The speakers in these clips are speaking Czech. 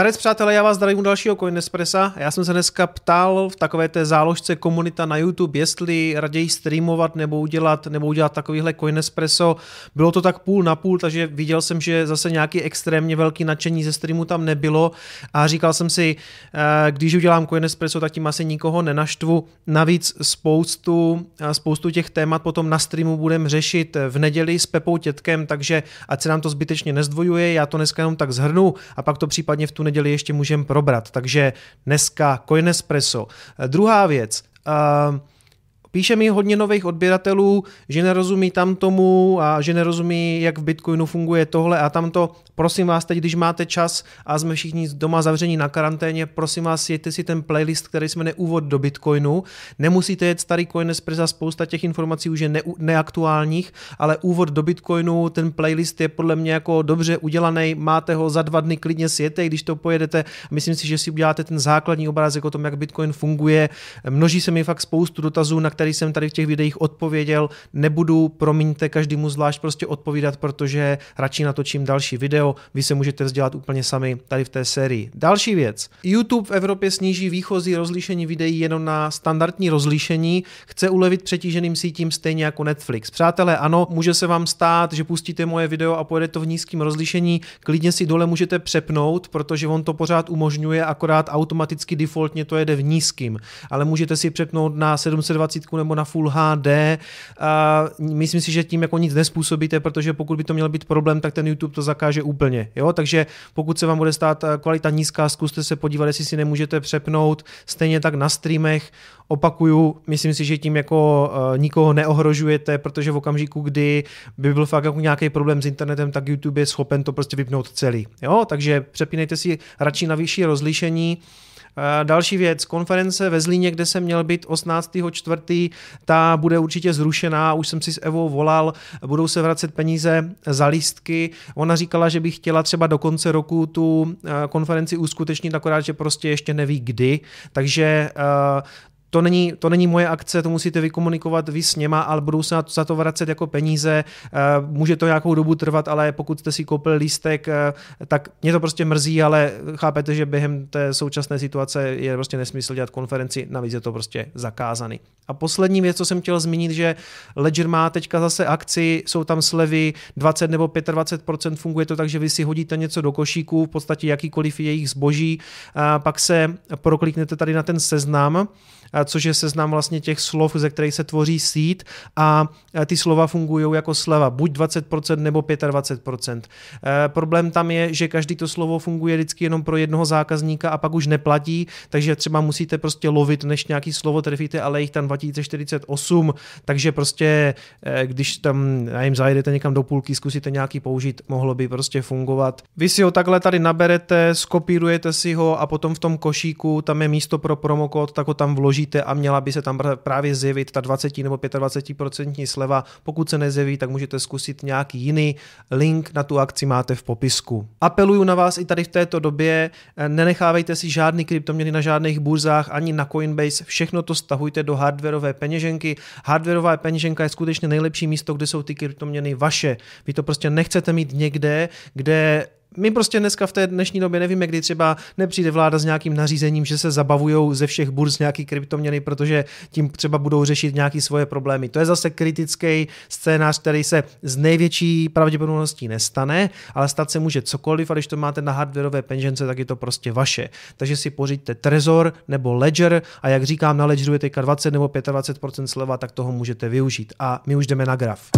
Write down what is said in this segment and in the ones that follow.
Zdarec přátelé, já vás zdravím u dalšího Coinespressa. Já jsem se dneska ptal v takové té záložce komunita na YouTube, jestli raději streamovat nebo udělat, nebo udělat takovýhle Coinespresso. Bylo to tak půl na půl, takže viděl jsem, že zase nějaký extrémně velký nadšení ze streamu tam nebylo a říkal jsem si, eh, když udělám Coinespresso, tak tím asi nikoho nenaštvu. Navíc spoustu, eh, spoustu těch témat potom na streamu budeme řešit v neděli s Pepou Tětkem, takže ať se nám to zbytečně nezdvojuje, já to dneska jenom tak zhrnu a pak to případně v tu neděli ještě můžeme probrat. Takže dneska Coinespresso. Druhá věc. Uh, Píše mi hodně nových odběratelů, že nerozumí tam tomu a že nerozumí, jak v Bitcoinu funguje tohle a tamto. Prosím vás, teď, když máte čas a jsme všichni doma zavření na karanténě, prosím vás, jděte si ten playlist, který se jmenuje Úvod do Bitcoinu. Nemusíte jet starý Coinespress a spousta těch informací už je ne- neaktuálních, ale Úvod do Bitcoinu, ten playlist je podle mě jako dobře udělaný, máte ho za dva dny klidně sjete, když to pojedete. Myslím si, že si uděláte ten základní obrázek o tom, jak Bitcoin funguje. Množí se mi fakt spoustu dotazů, na který jsem tady v těch videích odpověděl. Nebudu, promiňte, každému zvlášť prostě odpovídat, protože radši natočím další video. Vy se můžete vzdělat úplně sami tady v té sérii. Další věc. YouTube v Evropě sníží výchozí rozlišení videí jenom na standardní rozlišení. Chce ulevit přetíženým sítím stejně jako Netflix. Přátelé, ano, může se vám stát, že pustíte moje video a pojede to v nízkém rozlišení. Klidně si dole můžete přepnout, protože on to pořád umožňuje, akorát automaticky defaultně to jede v nízkým. Ale můžete si přepnout na 720 nebo na Full HD. A myslím si, že tím jako nic nespůsobíte, protože pokud by to měl být problém, tak ten YouTube to zakáže úplně. Jo? Takže pokud se vám bude stát eh, kvalita nízká, zkuste se podívat, jestli si nemůžete přepnout. Stejně tak na streamech. Opakuju, myslím si, že tím jako uh, nikoho neohrožujete, protože v okamžiku, kdy by byl fakt jako nějaký problém s internetem, tak YouTube je schopen to prostě vypnout celý. Jo? Takže přepínejte si radši na vyšší rozlišení. Další věc, konference ve Zlíně, kde jsem měl být 18.4., ta bude určitě zrušená, už jsem si s Evou volal, budou se vracet peníze za lístky. Ona říkala, že by chtěla třeba do konce roku tu konferenci uskutečnit, akorát, že prostě ještě neví kdy, takže to není, to není moje akce, to musíte vykomunikovat vy s něma, ale budou se za to vracet jako peníze. Eh, může to nějakou dobu trvat, ale pokud jste si koupil lístek, eh, tak mě to prostě mrzí, ale chápete, že během té současné situace je prostě nesmysl dělat konferenci, navíc je to prostě zakázaný. A poslední věc, co jsem chtěl zmínit, že Ledger má teďka zase akci, jsou tam slevy 20 nebo 25%, funguje to tak, že vy si hodíte něco do košíku, v podstatě jakýkoliv jejich zboží, a pak se prokliknete tady na ten seznam, což je seznam vlastně těch slov, ze kterých se tvoří sít a ty slova fungují jako sleva, buď 20% nebo 25%. E, problém tam je, že každý to slovo funguje vždycky jenom pro jednoho zákazníka a pak už neplatí, takže třeba musíte prostě lovit, než nějaký slovo trefíte, ale jich tam 2048, takže prostě e, když tam, jim zajedete někam do půlky, zkusíte nějaký použít, mohlo by prostě fungovat. Vy si ho takhle tady naberete, skopírujete si ho a potom v tom košíku, tam je místo pro promokód, tak ho tam vložíte vložíte a měla by se tam právě zjevit ta 20 nebo 25% sleva. Pokud se nezjeví, tak můžete zkusit nějaký jiný link na tu akci máte v popisku. Apeluju na vás i tady v této době, eh, nenechávejte si žádný kryptoměny na žádných burzách ani na Coinbase, všechno to stahujte do hardwareové peněženky. Hardwareová peněženka je skutečně nejlepší místo, kde jsou ty kryptoměny vaše. Vy to prostě nechcete mít někde, kde my prostě dneska v té dnešní době nevíme, kdy třeba nepřijde vláda s nějakým nařízením, že se zabavují ze všech burz nějaký kryptoměny, protože tím třeba budou řešit nějaké svoje problémy. To je zase kritický scénář, který se z největší pravděpodobností nestane, ale stát se může cokoliv a když to máte na hardwareové penžence, tak je to prostě vaše. Takže si pořiďte Trezor nebo Ledger a jak říkám, na Ledgeru je teďka 20 nebo 25% sleva, tak toho můžete využít. A my už jdeme na graf.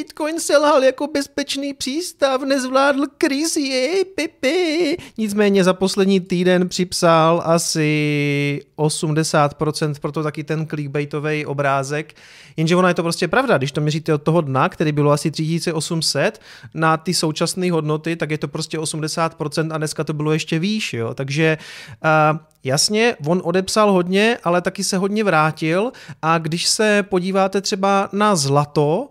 Bitcoin selhal jako bezpečný přístav, nezvládl krizi, jej, pipi. Nicméně za poslední týden připsal asi 80%, proto taky ten clickbaitový obrázek. Jenže ona je to prostě pravda, když to měříte od toho dna, který bylo asi 3800, na ty současné hodnoty, tak je to prostě 80% a dneska to bylo ještě výš, jo. Takže uh, jasně, on odepsal hodně, ale taky se hodně vrátil a když se podíváte třeba na zlato,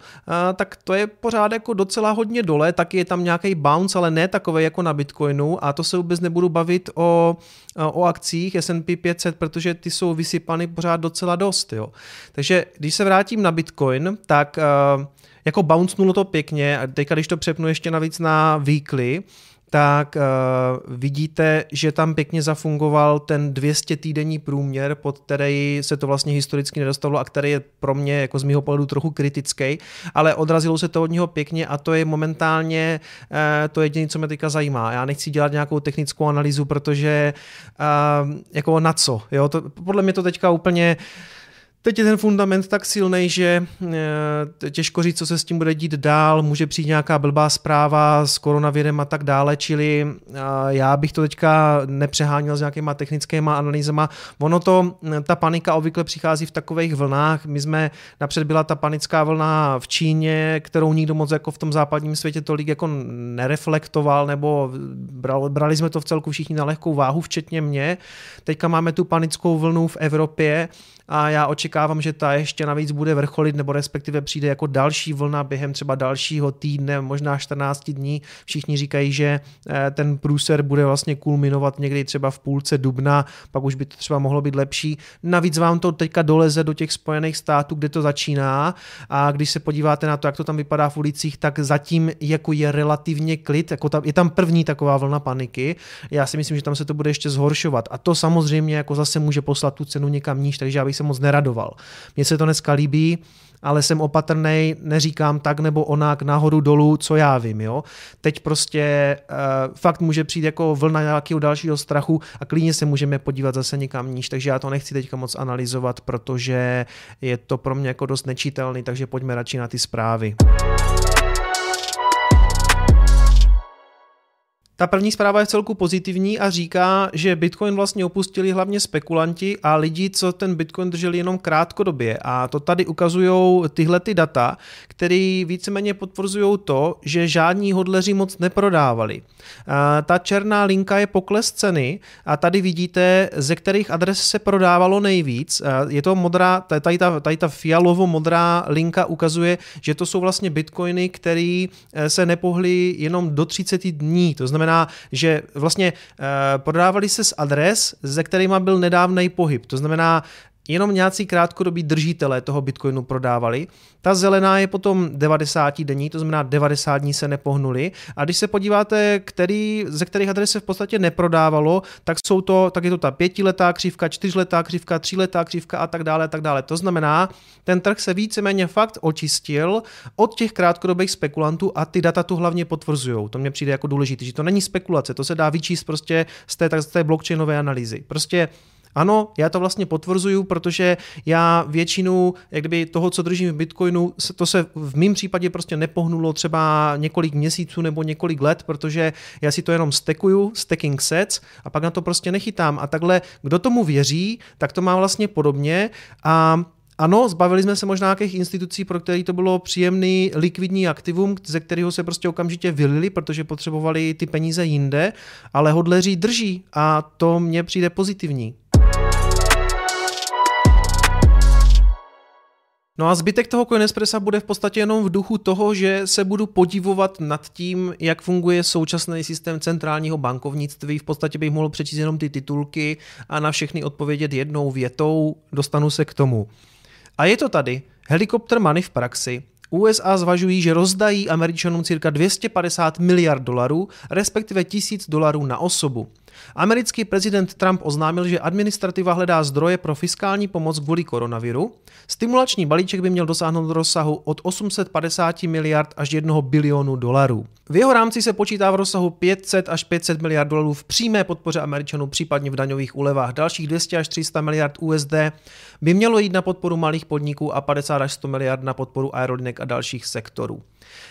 tak to je pořád jako docela hodně dole, taky je tam nějaký bounce, ale ne takový jako na Bitcoinu a to se vůbec nebudu bavit o, o akcích S&P 500, protože ty jsou vysypany pořád docela dost. Jo. Takže když se vrátím na Bitcoin, tak jako bounce to pěkně a teďka když to přepnu ještě navíc na weekly, tak uh, vidíte, že tam pěkně zafungoval ten 200 týdenní průměr, pod který se to vlastně historicky nedostalo a který je pro mě jako z mého pohledu trochu kritický, ale odrazilo se to od něho pěkně a to je momentálně uh, to jediné, co mě teďka zajímá. Já nechci dělat nějakou technickou analýzu, protože uh, jako na co, jo, to, podle mě to teďka úplně uh, Teď je ten fundament tak silný, že eh, těžko říct, co se s tím bude dít dál, může přijít nějaká blbá zpráva s koronavirem a tak dále, čili eh, já bych to teďka nepřeháněl s nějakýma technickýma analýzama. Ono to, ta panika obvykle přichází v takových vlnách. My jsme, napřed byla ta panická vlna v Číně, kterou nikdo moc jako v tom západním světě tolik jako nereflektoval, nebo brali jsme to v celku všichni na lehkou váhu, včetně mě. Teďka máme tu panickou vlnu v Evropě, a já očekávám, že ta ještě navíc bude vrcholit nebo respektive přijde jako další vlna během třeba dalšího týdne, možná 14 dní. Všichni říkají, že eh, ten průser bude vlastně kulminovat někdy třeba v půlce dubna, pak už by to třeba mohlo být lepší. Navíc vám to teďka doleze do těch Spojených států, kde to začíná a když se podíváte na to, jak to tam vypadá v ulicích, tak zatím jako je relativně klid, jako tam, je tam první taková vlna paniky. Já si myslím, že tam se to bude ještě zhoršovat a to samozřejmě jako zase může poslat tu cenu někam níž, takže já bych se moc neradoval. Mně se to dneska líbí, ale jsem opatrný, neříkám tak nebo onak, nahoru dolů, co já vím. Jo? Teď prostě uh, fakt může přijít jako vlna nějakého dalšího strachu a klidně se můžeme podívat zase někam níž, takže já to nechci teďka moc analyzovat, protože je to pro mě jako dost nečitelný, takže pojďme radši na ty zprávy. Ta první zpráva je celku pozitivní a říká, že Bitcoin vlastně opustili hlavně spekulanti a lidi, co ten Bitcoin drželi jenom krátkodobě. A to tady ukazují tyhle ty data, které víceméně potvrzují to, že žádní hodleři moc neprodávali. Ta černá linka je pokles ceny a tady vidíte, ze kterých adres se prodávalo nejvíc. Je to modrá, tady ta, tady ta fialovo-modrá linka ukazuje, že to jsou vlastně bitcoiny, které eh, se nepohly jenom do 30 dní. To znamená, že vlastně uh, prodávali se z adres, ze kterýma byl nedávný pohyb. To znamená, jenom nějací krátkodobí držitelé toho Bitcoinu prodávali. Ta zelená je potom 90 denní, to znamená 90 dní se nepohnuli. A když se podíváte, který, ze kterých adres se v podstatě neprodávalo, tak jsou to, tak je to ta pětiletá křivka, čtyřletá křivka, tříletá křivka a tak dále, a tak dále. To znamená, ten trh se víceméně fakt očistil od těch krátkodobých spekulantů a ty data tu hlavně potvrzují. To mě přijde jako důležité, že to není spekulace, to se dá vyčíst prostě z té, z té blockchainové analýzy. Prostě ano, já to vlastně potvrzuju, protože já většinu jak kdyby, toho, co držím v Bitcoinu, to se v mém případě prostě nepohnulo třeba několik měsíců nebo několik let, protože já si to jenom stekuju, stacking sets a pak na to prostě nechytám. A takhle, kdo tomu věří, tak to má vlastně podobně a ano, zbavili jsme se možná nějakých institucí, pro které to bylo příjemný likvidní aktivum, ze kterého se prostě okamžitě vylili, protože potřebovali ty peníze jinde, ale hodleří drží a to mně přijde pozitivní. No a zbytek toho Coinespressa bude v podstatě jenom v duchu toho, že se budu podivovat nad tím, jak funguje současný systém centrálního bankovnictví. V podstatě bych mohl přečíst jenom ty titulky a na všechny odpovědět jednou větou, dostanu se k tomu. A je to tady. Helikopter money v praxi. USA zvažují, že rozdají Američanům cirka 250 miliard dolarů, respektive tisíc dolarů na osobu. Americký prezident Trump oznámil, že administrativa hledá zdroje pro fiskální pomoc kvůli koronaviru. Stimulační balíček by měl dosáhnout rozsahu od 850 miliard až 1 bilionu dolarů. V jeho rámci se počítá v rozsahu 500 až 500 miliard dolarů v přímé podpoře Američanů, případně v daňových úlevách. Dalších 200 až 300 miliard USD by mělo jít na podporu malých podniků a 50 až 100 miliard na podporu aerolinek a dalších sektorů.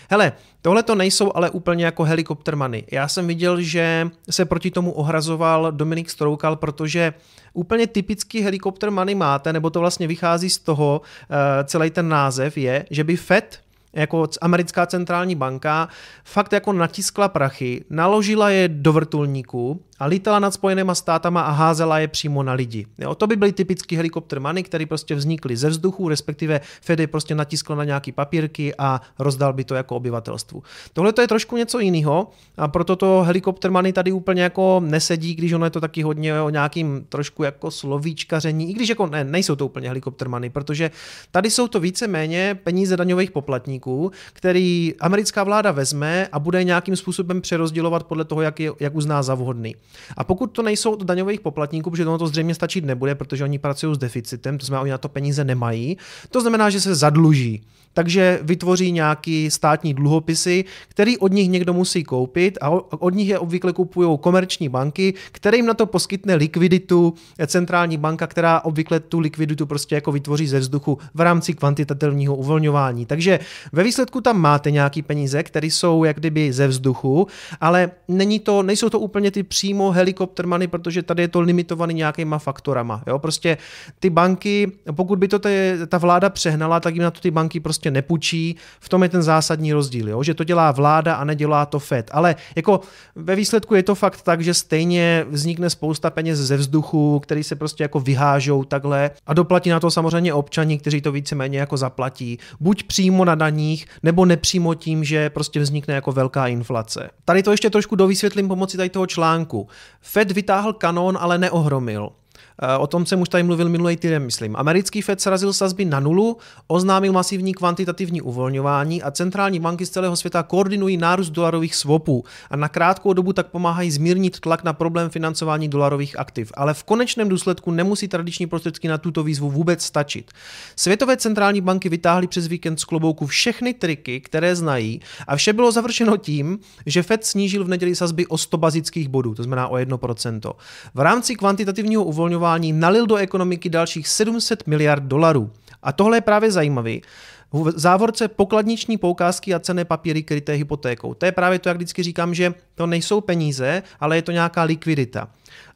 Hele, tohle to nejsou ale úplně jako helikopter money. Já jsem viděl, že se proti tomu ohrazoval Dominik Stroukal, protože úplně typický helikopter money máte, nebo to vlastně vychází z toho, uh, celý ten název je, že by FED jako americká centrální banka fakt jako natiskla prachy, naložila je do vrtulníku a lítala nad Spojenýma státama a házela je přímo na lidi. Jo, to by byly typický helikopter money, které prostě vznikly ze vzduchu, respektive Fed je prostě natiskl na nějaký papírky a rozdal by to jako obyvatelstvu. Tohle to je trošku něco jiného a proto to helikopter money tady úplně jako nesedí, když ono je to taky hodně o nějakým trošku jako slovíčkaření, i když jako ne, nejsou to úplně helikopter money, protože tady jsou to víceméně peníze daňových poplatníků, který americká vláda vezme a bude nějakým způsobem přerozdělovat podle toho, jak, je, jak uzná za vhodný. A pokud to nejsou od daňových poplatníků, protože ono to zřejmě stačit nebude, protože oni pracují s deficitem, to znamená, oni na to peníze nemají, to znamená, že se zadluží takže vytvoří nějaký státní dluhopisy, který od nich někdo musí koupit a od nich je obvykle kupují komerční banky, které jim na to poskytne likviditu, centrální banka, která obvykle tu likviditu prostě jako vytvoří ze vzduchu v rámci kvantitativního uvolňování. Takže ve výsledku tam máte nějaký peníze, které jsou jak kdyby ze vzduchu, ale není to, nejsou to úplně ty přímo helikopter money, protože tady je to limitovaný nějakýma faktorama. Jo? Prostě ty banky, pokud by to ta vláda přehnala, tak jim na to ty banky prostě nepůjčí. V tom je ten zásadní rozdíl, jo? že to dělá vláda a nedělá to Fed. Ale jako ve výsledku je to fakt tak, že stejně vznikne spousta peněz ze vzduchu, který se prostě jako vyhážou takhle a doplatí na to samozřejmě občani, kteří to víceméně jako zaplatí. Buď přímo na daních, nebo nepřímo tím, že prostě vznikne jako velká inflace. Tady to ještě trošku dovysvětlím pomocí tady toho článku. Fed vytáhl kanon, ale neohromil. Eh, o tom jsem už tady mluvil minulý týden, myslím. Americký Fed srazil sazby na nulu, oznámil masivní kvantitativní uvolňování a centrální banky z celého světa koordinují nárůst dolarových swapů a na krátkou dobu tak pomáhají zmírnit tlak na problém financování dolarových aktiv. Ale v konečném důsledku nemusí tradiční prostředky na tuto výzvu vůbec stačit. Světové centrální banky vytáhly přes víkend z klobouku všechny triky, které znají a vše bylo završeno tím, že Fed snížil v neděli sazby o 100 bazických bodů, to znamená o 1%. V rámci kvantitativního uvolňování investování nalil do ekonomiky dalších 700 miliard dolarů. A tohle je právě zajímavý. V závorce pokladniční poukázky a cené papíry kryté hypotékou. To je právě to, jak vždycky říkám, že to nejsou peníze, ale je to nějaká likvidita.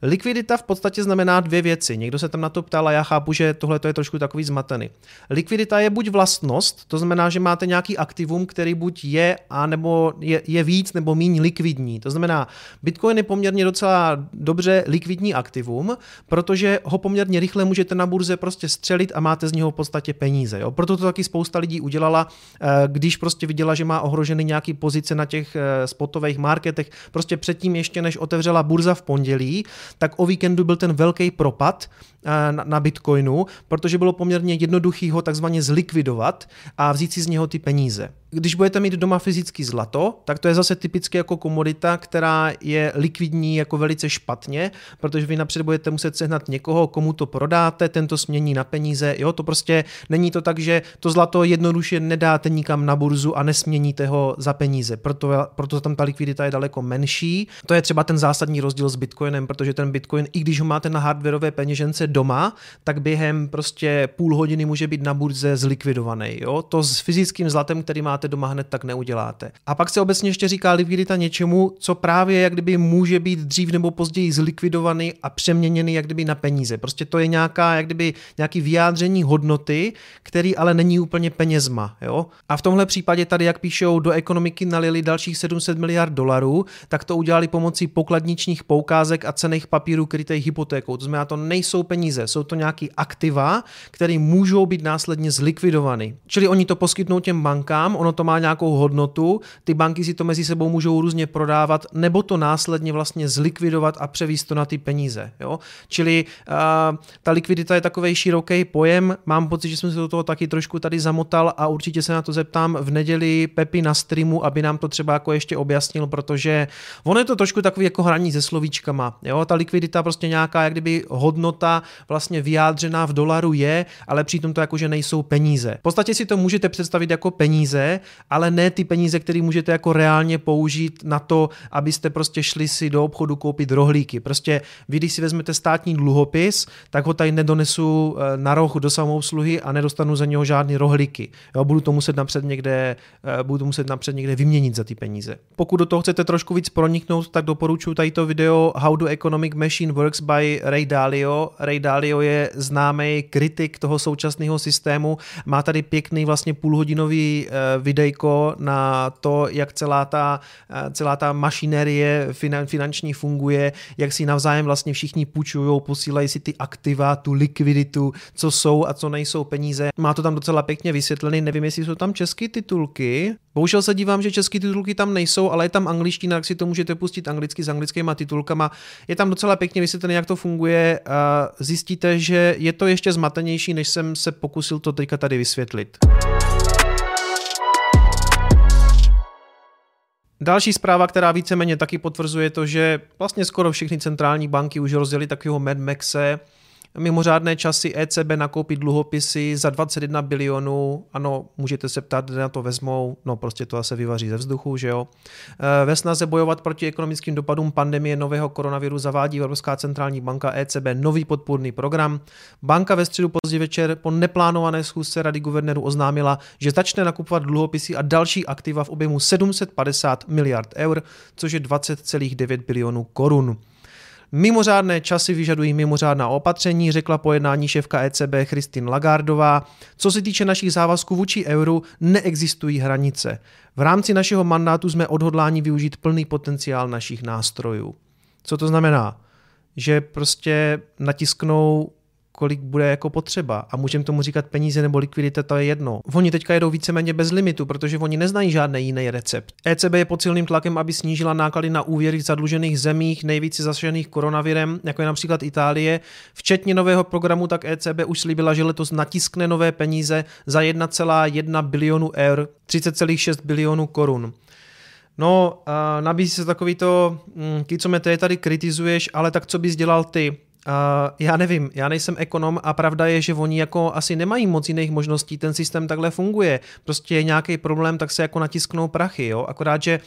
Likvidita v podstatě znamená dvě věci. Někdo se tam na to ptal a já chápu, že tohle je trošku takový zmatený. Likvidita je buď vlastnost, to znamená, že máte nějaký aktivum, který buď je, a nebo je, je víc nebo méně likvidní. To znamená, Bitcoin je poměrně docela dobře likvidní aktivum, protože ho poměrně rychle můžete na burze prostě střelit a máte z něho v podstatě peníze. Jo? Proto to taky spousta lidí udělala, eh, když prostě viděla, že má ohrožený nějaký pozice na těch eh, spotových marketech, prostě předtím ještě než otevřela burza v pondělí, tak o víkendu byl ten velký propad eh, na Bitcoinu, protože bylo poměrně jednoduchý ho takzvaně zlikvidovat a vzít si z něho ty peníze. Když budete mít doma fyzický zlato, tak to je zase typicky jako komodita, která je likvidní jako velice špatně, protože vy napřed budete muset sehnat někoho, komu to prodáte, tento smění na peníze. Jo, to prostě není to tak, že to zlato jednoduše nedáte nikam na burzu a nesměníte ho za peníze. Proto, proto tam ta likvidita je daleko menší. To je třeba ten zásadní rozdíl s Bitcoinem, protože ten Bitcoin, i když ho máte na hardwareové peněžence doma, tak během prostě půl hodiny může být na burze zlikvidovaný. Jo? To s fyzickým zlatem, který máte doma hned, tak neuděláte. A pak se obecně ještě říká likvidita něčemu, co právě jak kdyby může být dřív nebo později zlikvidovaný a přeměněný jak kdyby na peníze. Prostě to je nějaká, jak kdyby nějaký vyjádření hodnoty, který ale není úplně penězma. Jo? A v tomhle případě tady, jak píšou, do ekonomiky nalili dalších 700 miliard dolarů, tak to udělali pomocí pokladničních poukázek a cených papírů krytých hypotékou. To znamená, to nejsou peníze, jsou to nějaký aktiva, které můžou být následně zlikvidovány. Čili oni to poskytnou těm bankám, ono to má nějakou hodnotu, ty banky si to mezi sebou můžou různě prodávat, nebo to následně vlastně zlikvidovat a převíst to na ty peníze. Jo? Čili uh, ta likvidita je takový široký pojem, mám pocit, že jsem se do toho taky trošku tady zamotal a určitě se na to zeptám v neděli Pepi na streamu, aby nám to třeba jako ještě objasnil, protože ono je to trošku takový jako hraní se slovíčkama. Jo? Ta likvidita prostě nějaká jak kdyby hodnota vlastně vyjádřená v dolaru je, ale přitom to jakože nejsou peníze. V podstatě si to můžete představit jako peníze, ale ne ty peníze, které můžete jako reálně použít na to, abyste prostě šli si do obchodu koupit rohlíky. Prostě vy, když si vezmete státní dluhopis, tak ho tady nedonesu eh, na roh do samousluhy a nedostanu za něho žádný rohlíky. Jo, budu to muset napřed někde, eh, budu to muset napřed někde vyměnit za ty peníze. Pokud do toho chcete trošku víc proniknout, tak doporučuji tady to video How the Economic Machine Works by Ray Dalio. Ray Dalio je známý kritik toho současného systému. Má tady pěkný vlastně půlhodinový eh, videjko na to, jak celá ta, eh, celá ta mašinerie finanční funguje, jak si navzájem vlastně všichni půjčují, posílají si ty aktiva, tu likviditu, co jsou a co nejsou peníze. Má to tam docela pěkně vysvětlený, nevím, jestli jsou tam české titulky. Bohužel se dívám, že české titulky tam nejsou, ale je tam angličtina, tak si to můžete pustit anglicky s anglickýma titulkama. Je tam docela pěkně vysvětlené, jak to funguje a zjistíte, že je to ještě zmatenější, než jsem se pokusil to teďka tady vysvětlit. Další zpráva, která víceméně taky potvrzuje to, že vlastně skoro všechny centrální banky už rozdělili takového Mad Maxe, mimořádné časy ECB nakoupit dluhopisy za 21 bilionů. Ano, můžete se ptát, kde na to vezmou. No prostě to se vyvaří ze vzduchu, že jo. E, ve snaze bojovat proti ekonomickým dopadům pandemie nového koronaviru zavádí Evropská centrální banka ECB nový podpůrný program. Banka ve středu pozdě večer po neplánované schůzce Rady guvernérů oznámila, že začne nakupovat dluhopisy a další aktiva v objemu 750 miliard eur, což je 20,9 bilionů korun. Mimořádné časy vyžadují mimořádná opatření, řekla po jednání šéfka ECB Christine Lagardová. Co se týče našich závazků vůči euru, neexistují hranice. V rámci našeho mandátu jsme odhodláni využít plný potenciál našich nástrojů. Co to znamená? Že prostě natisknou kolik bude jako potřeba. A můžeme tomu říkat peníze nebo likvidita, to je jedno. Oni teďka jedou víceméně bez limitu, protože oni neznají žádný jiný recept. ECB je pod silným tlakem, aby snížila náklady na úvěry v zadlužených zemích nejvíce zasažených koronavirem, jako je například Itálie. Včetně nového programu, tak ECB už slíbila, že letos natiskne nové peníze za 1,1 bilionu eur, 30,6 bilionů korun. No, nabízí se takový to, hm, ty, co mě tady kritizuješ, ale tak co bys dělal ty? Já nevím, já nejsem ekonom a pravda je, že oni jako asi nemají moc jiných možností, ten systém takhle funguje. Prostě je nějaký problém, tak se jako natisknou prachy, jo. Akorát, že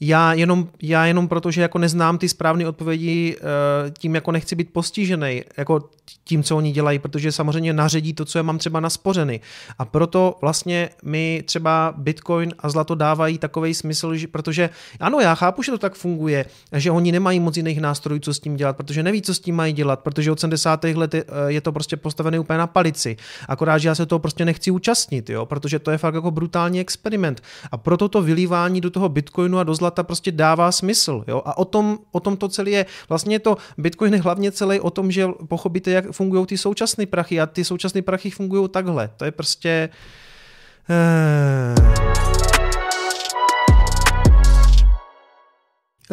já jenom, já jenom proto, že jako neznám ty správné odpovědi, uh, tím jako nechci být postižený, jako tím, co oni dělají, protože samozřejmě naředí to, co já mám třeba naspořeny. A proto vlastně mi třeba Bitcoin a zlato dávají takový smysl, že, protože ano, já chápu, že to tak funguje, že oni nemají moc jiných nástrojů, co s tím dělat, protože neví, co s tím mají dělat, protože od 70. let je, eh, je to prostě postavené úplně na palici. Akorát, že já se toho prostě nechci účastnit, jo, protože to je fakt jako brutální experiment. A proto to vylívání do toho Bitcoinu a do zlata prostě dává smysl. Jo? A o tom, o tom to celé je. Vlastně je to Bitcoin je hlavně celý o tom, že pochopíte, jak fungují ty současné prachy a ty současné prachy fungují takhle. To je prostě... Eh...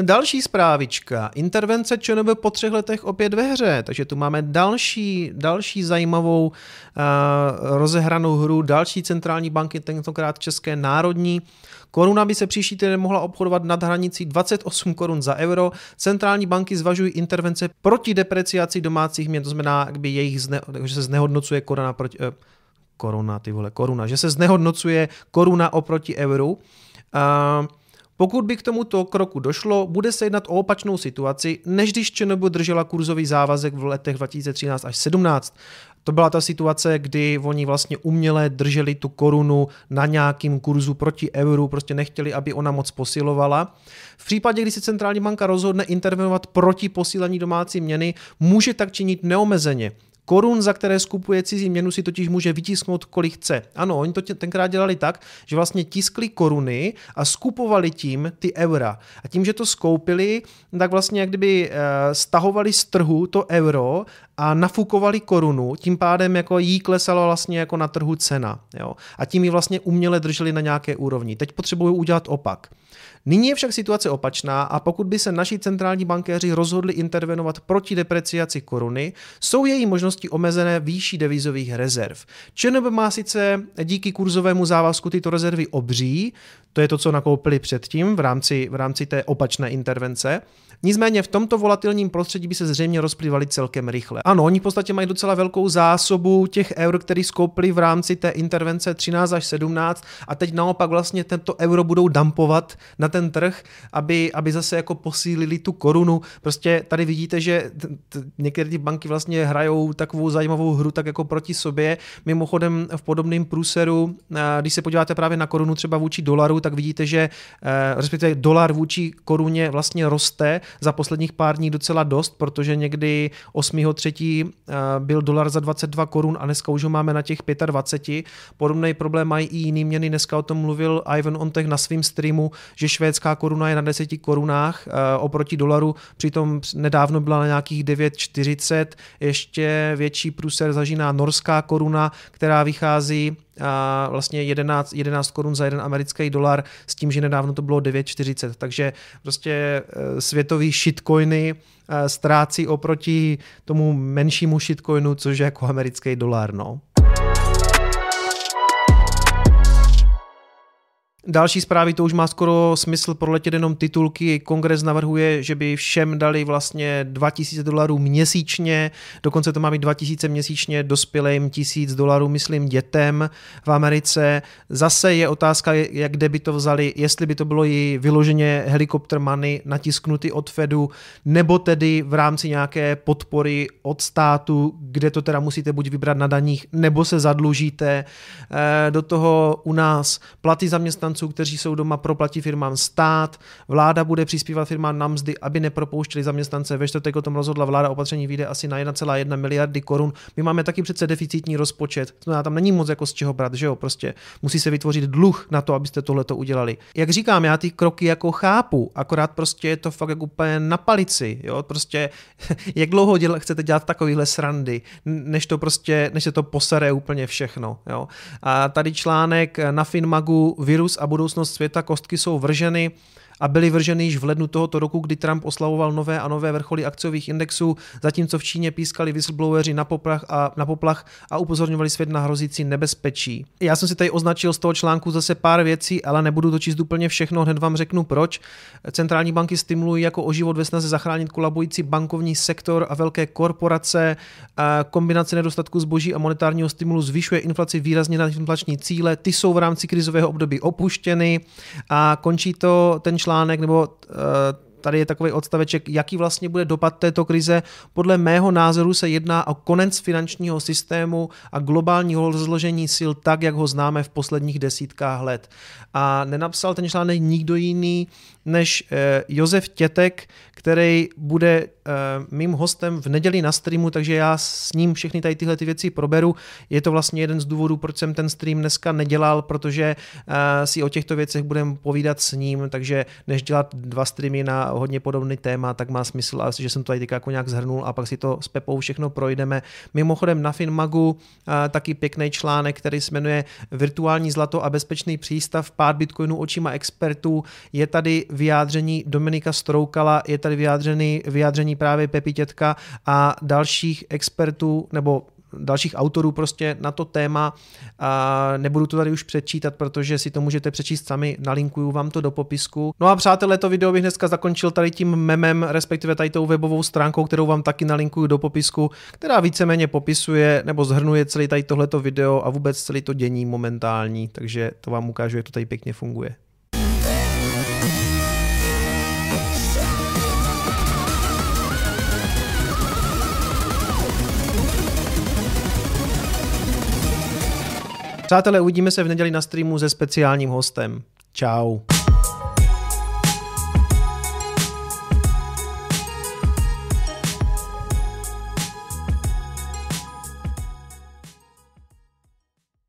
Další zprávička. Intervence ČNB po třech letech opět ve hře, takže tu máme další, další zajímavou uh, rozehranou hru, další centrální banky, tentokrát České národní. Koruna by se příští týden mohla obchodovat nad hranicí 28 korun za euro. Centrální banky zvažují intervence proti depreciaci domácích měn, to znamená, by jejich zne, že se znehodnocuje koruna proti, eh, koruna, ty vole, koruna, že se znehodnocuje koruna oproti euru. Uh, pokud by k tomuto kroku došlo, bude se jednat o opačnou situaci, než když ČNB držela kurzový závazek v letech 2013 až 2017. To byla ta situace, kdy oni vlastně uměle drželi tu korunu na nějakým kurzu proti euru, prostě nechtěli, aby ona moc posilovala. V případě, kdy se centrální banka rozhodne intervenovat proti posílení domácí měny, může tak činit neomezeně. Korun, za které skupuje cizí měnu, si totiž může vytisknout, kolik chce. Ano, oni to tenkrát dělali tak, že vlastně tiskli koruny a skupovali tím ty eura. A tím, že to skoupili, tak vlastně jak kdyby eh, stahovali z trhu to euro a nafukovali korunu, tím pádem jako jí klesala vlastně jako na trhu cena. Jo? A tím ji vlastně uměle drželi na nějaké úrovni. Teď potřebují udělat opak. Nyní je však situace opačná a pokud by se naši centrální bankéři rozhodli intervenovat proti depreciaci koruny, jsou její možnosti omezené výší devizových rezerv. ČNB má sice díky kurzovému závazku tyto rezervy obří, to je to, co nakoupili předtím v rámci, v rámci té opačné intervence, Nicméně v tomto volatilním prostředí by se zřejmě rozplývali celkem rychle. Ano, oni v podstatě mají docela velkou zásobu těch eur, který skoupili v rámci té intervence 13 až 17 a teď naopak vlastně tento euro budou dampovat na ten trh, aby, aby zase jako posílili tu korunu. Prostě tady vidíte, že některé ty banky vlastně hrajou takovou zajímavou hru tak jako proti sobě. Mimochodem v podobném průseru, když se podíváte právě na korunu třeba vůči dolaru, tak vidíte, že respektive dolar vůči koruně vlastně roste za posledních pár dní docela dost, protože někdy 8.3. byl dolar za 22 korun a dneska už ho máme na těch 25. Podobný problém mají i jiný měny. Dneska o tom mluvil Ivan Ontech na svém streamu, že švédská koruna je na 10 korunách oproti dolaru, přitom nedávno byla na nějakých 9,40. Ještě větší průser zažíná norská koruna, která vychází a vlastně 11, 11 korun za jeden americký dolar s tím, že nedávno to bylo 9,40. Takže prostě e, světový shitcoiny ztrácí oproti tomu menšímu shitcoinu, což je jako americký dolar. No. Další zprávy, to už má skoro smysl proletět jenom titulky. Kongres navrhuje, že by všem dali vlastně 2000 dolarů měsíčně, dokonce to má být 2000 měsíčně dospělým 1000 dolarů, myslím, dětem v Americe. Zase je otázka, jak kde by to vzali, jestli by to bylo i vyloženě helikopter money natisknutý od Fedu, nebo tedy v rámci nějaké podpory od státu, kde to teda musíte buď vybrat na daních, nebo se zadlužíte. Eh, do toho u nás platy zaměstnanců zaměstnanců, kteří jsou doma, proplatí firmám stát, vláda bude přispívat firmám na mzdy, aby nepropouštěli zaměstnance. Ve čtvrtek o tom rozhodla vláda, opatření vyjde asi na 1,1 miliardy korun. My máme taky přece deficitní rozpočet, to tam není moc jako z čeho brát, že jo, prostě musí se vytvořit dluh na to, abyste tohle to udělali. Jak říkám, já ty kroky jako chápu, akorát prostě je to fakt jako úplně na palici, jo, prostě jak dlouho děl, chcete dělat takovýhle srandy, než to prostě, než se to posere úplně všechno, jo. A tady článek na Finmagu virus a a budoucnost světa. Kostky jsou vrženy a byly vrženy již v lednu tohoto roku, kdy Trump oslavoval nové a nové vrcholy akciových indexů, zatímco v Číně pískali whistlebloweri na poplach a, na poplach a upozorňovali svět na hrozící nebezpečí. Já jsem si tady označil z toho článku zase pár věcí, ale nebudu to číst úplně všechno, hned vám řeknu proč. Centrální banky stimulují jako o život ve snaze zachránit kolabující bankovní sektor a velké korporace. Kombinace nedostatku zboží a monetárního stimulu zvyšuje inflaci výrazně na inflační cíle. Ty jsou v rámci krizového období opuštěny a končí to ten článek nebo uh, tady je takový odstaveček, jaký vlastně bude dopad této krize. Podle mého názoru se jedná o konec finančního systému a globálního rozložení sil tak, jak ho známe v posledních desítkách let. A nenapsal ten článek nikdo jiný než eh, Josef Tětek, který bude eh, mým hostem v neděli na streamu, takže já s ním všechny tady tyhle ty věci proberu. Je to vlastně jeden z důvodů, proč jsem ten stream dneska nedělal, protože eh, si o těchto věcech budeme povídat s ním, takže než dělat dva streamy na hodně podobný téma, tak má smysl, že jsem to tady jako nějak zhrnul a pak si to s Pepou všechno projdeme. Mimochodem na Finmagu taky pěkný článek, který se jmenuje Virtuální zlato a bezpečný přístav, pád Bitcoinu očima expertů. Je tady vyjádření Dominika Stroukala, je tady vyjádřený, vyjádření právě Pepi Tětka a dalších expertů nebo dalších autorů prostě na to téma. A nebudu to tady už přečítat, protože si to můžete přečíst sami, nalinkuju vám to do popisku. No a přátelé, to video bych dneska zakončil tady tím memem, respektive tady tou webovou stránkou, kterou vám taky nalinkuju do popisku, která víceméně popisuje nebo zhrnuje celý tady tohleto video a vůbec celý to dění momentální, takže to vám ukážu, jak to tady pěkně funguje. Přátelé, uvidíme se v neděli na streamu se speciálním hostem. Ciao.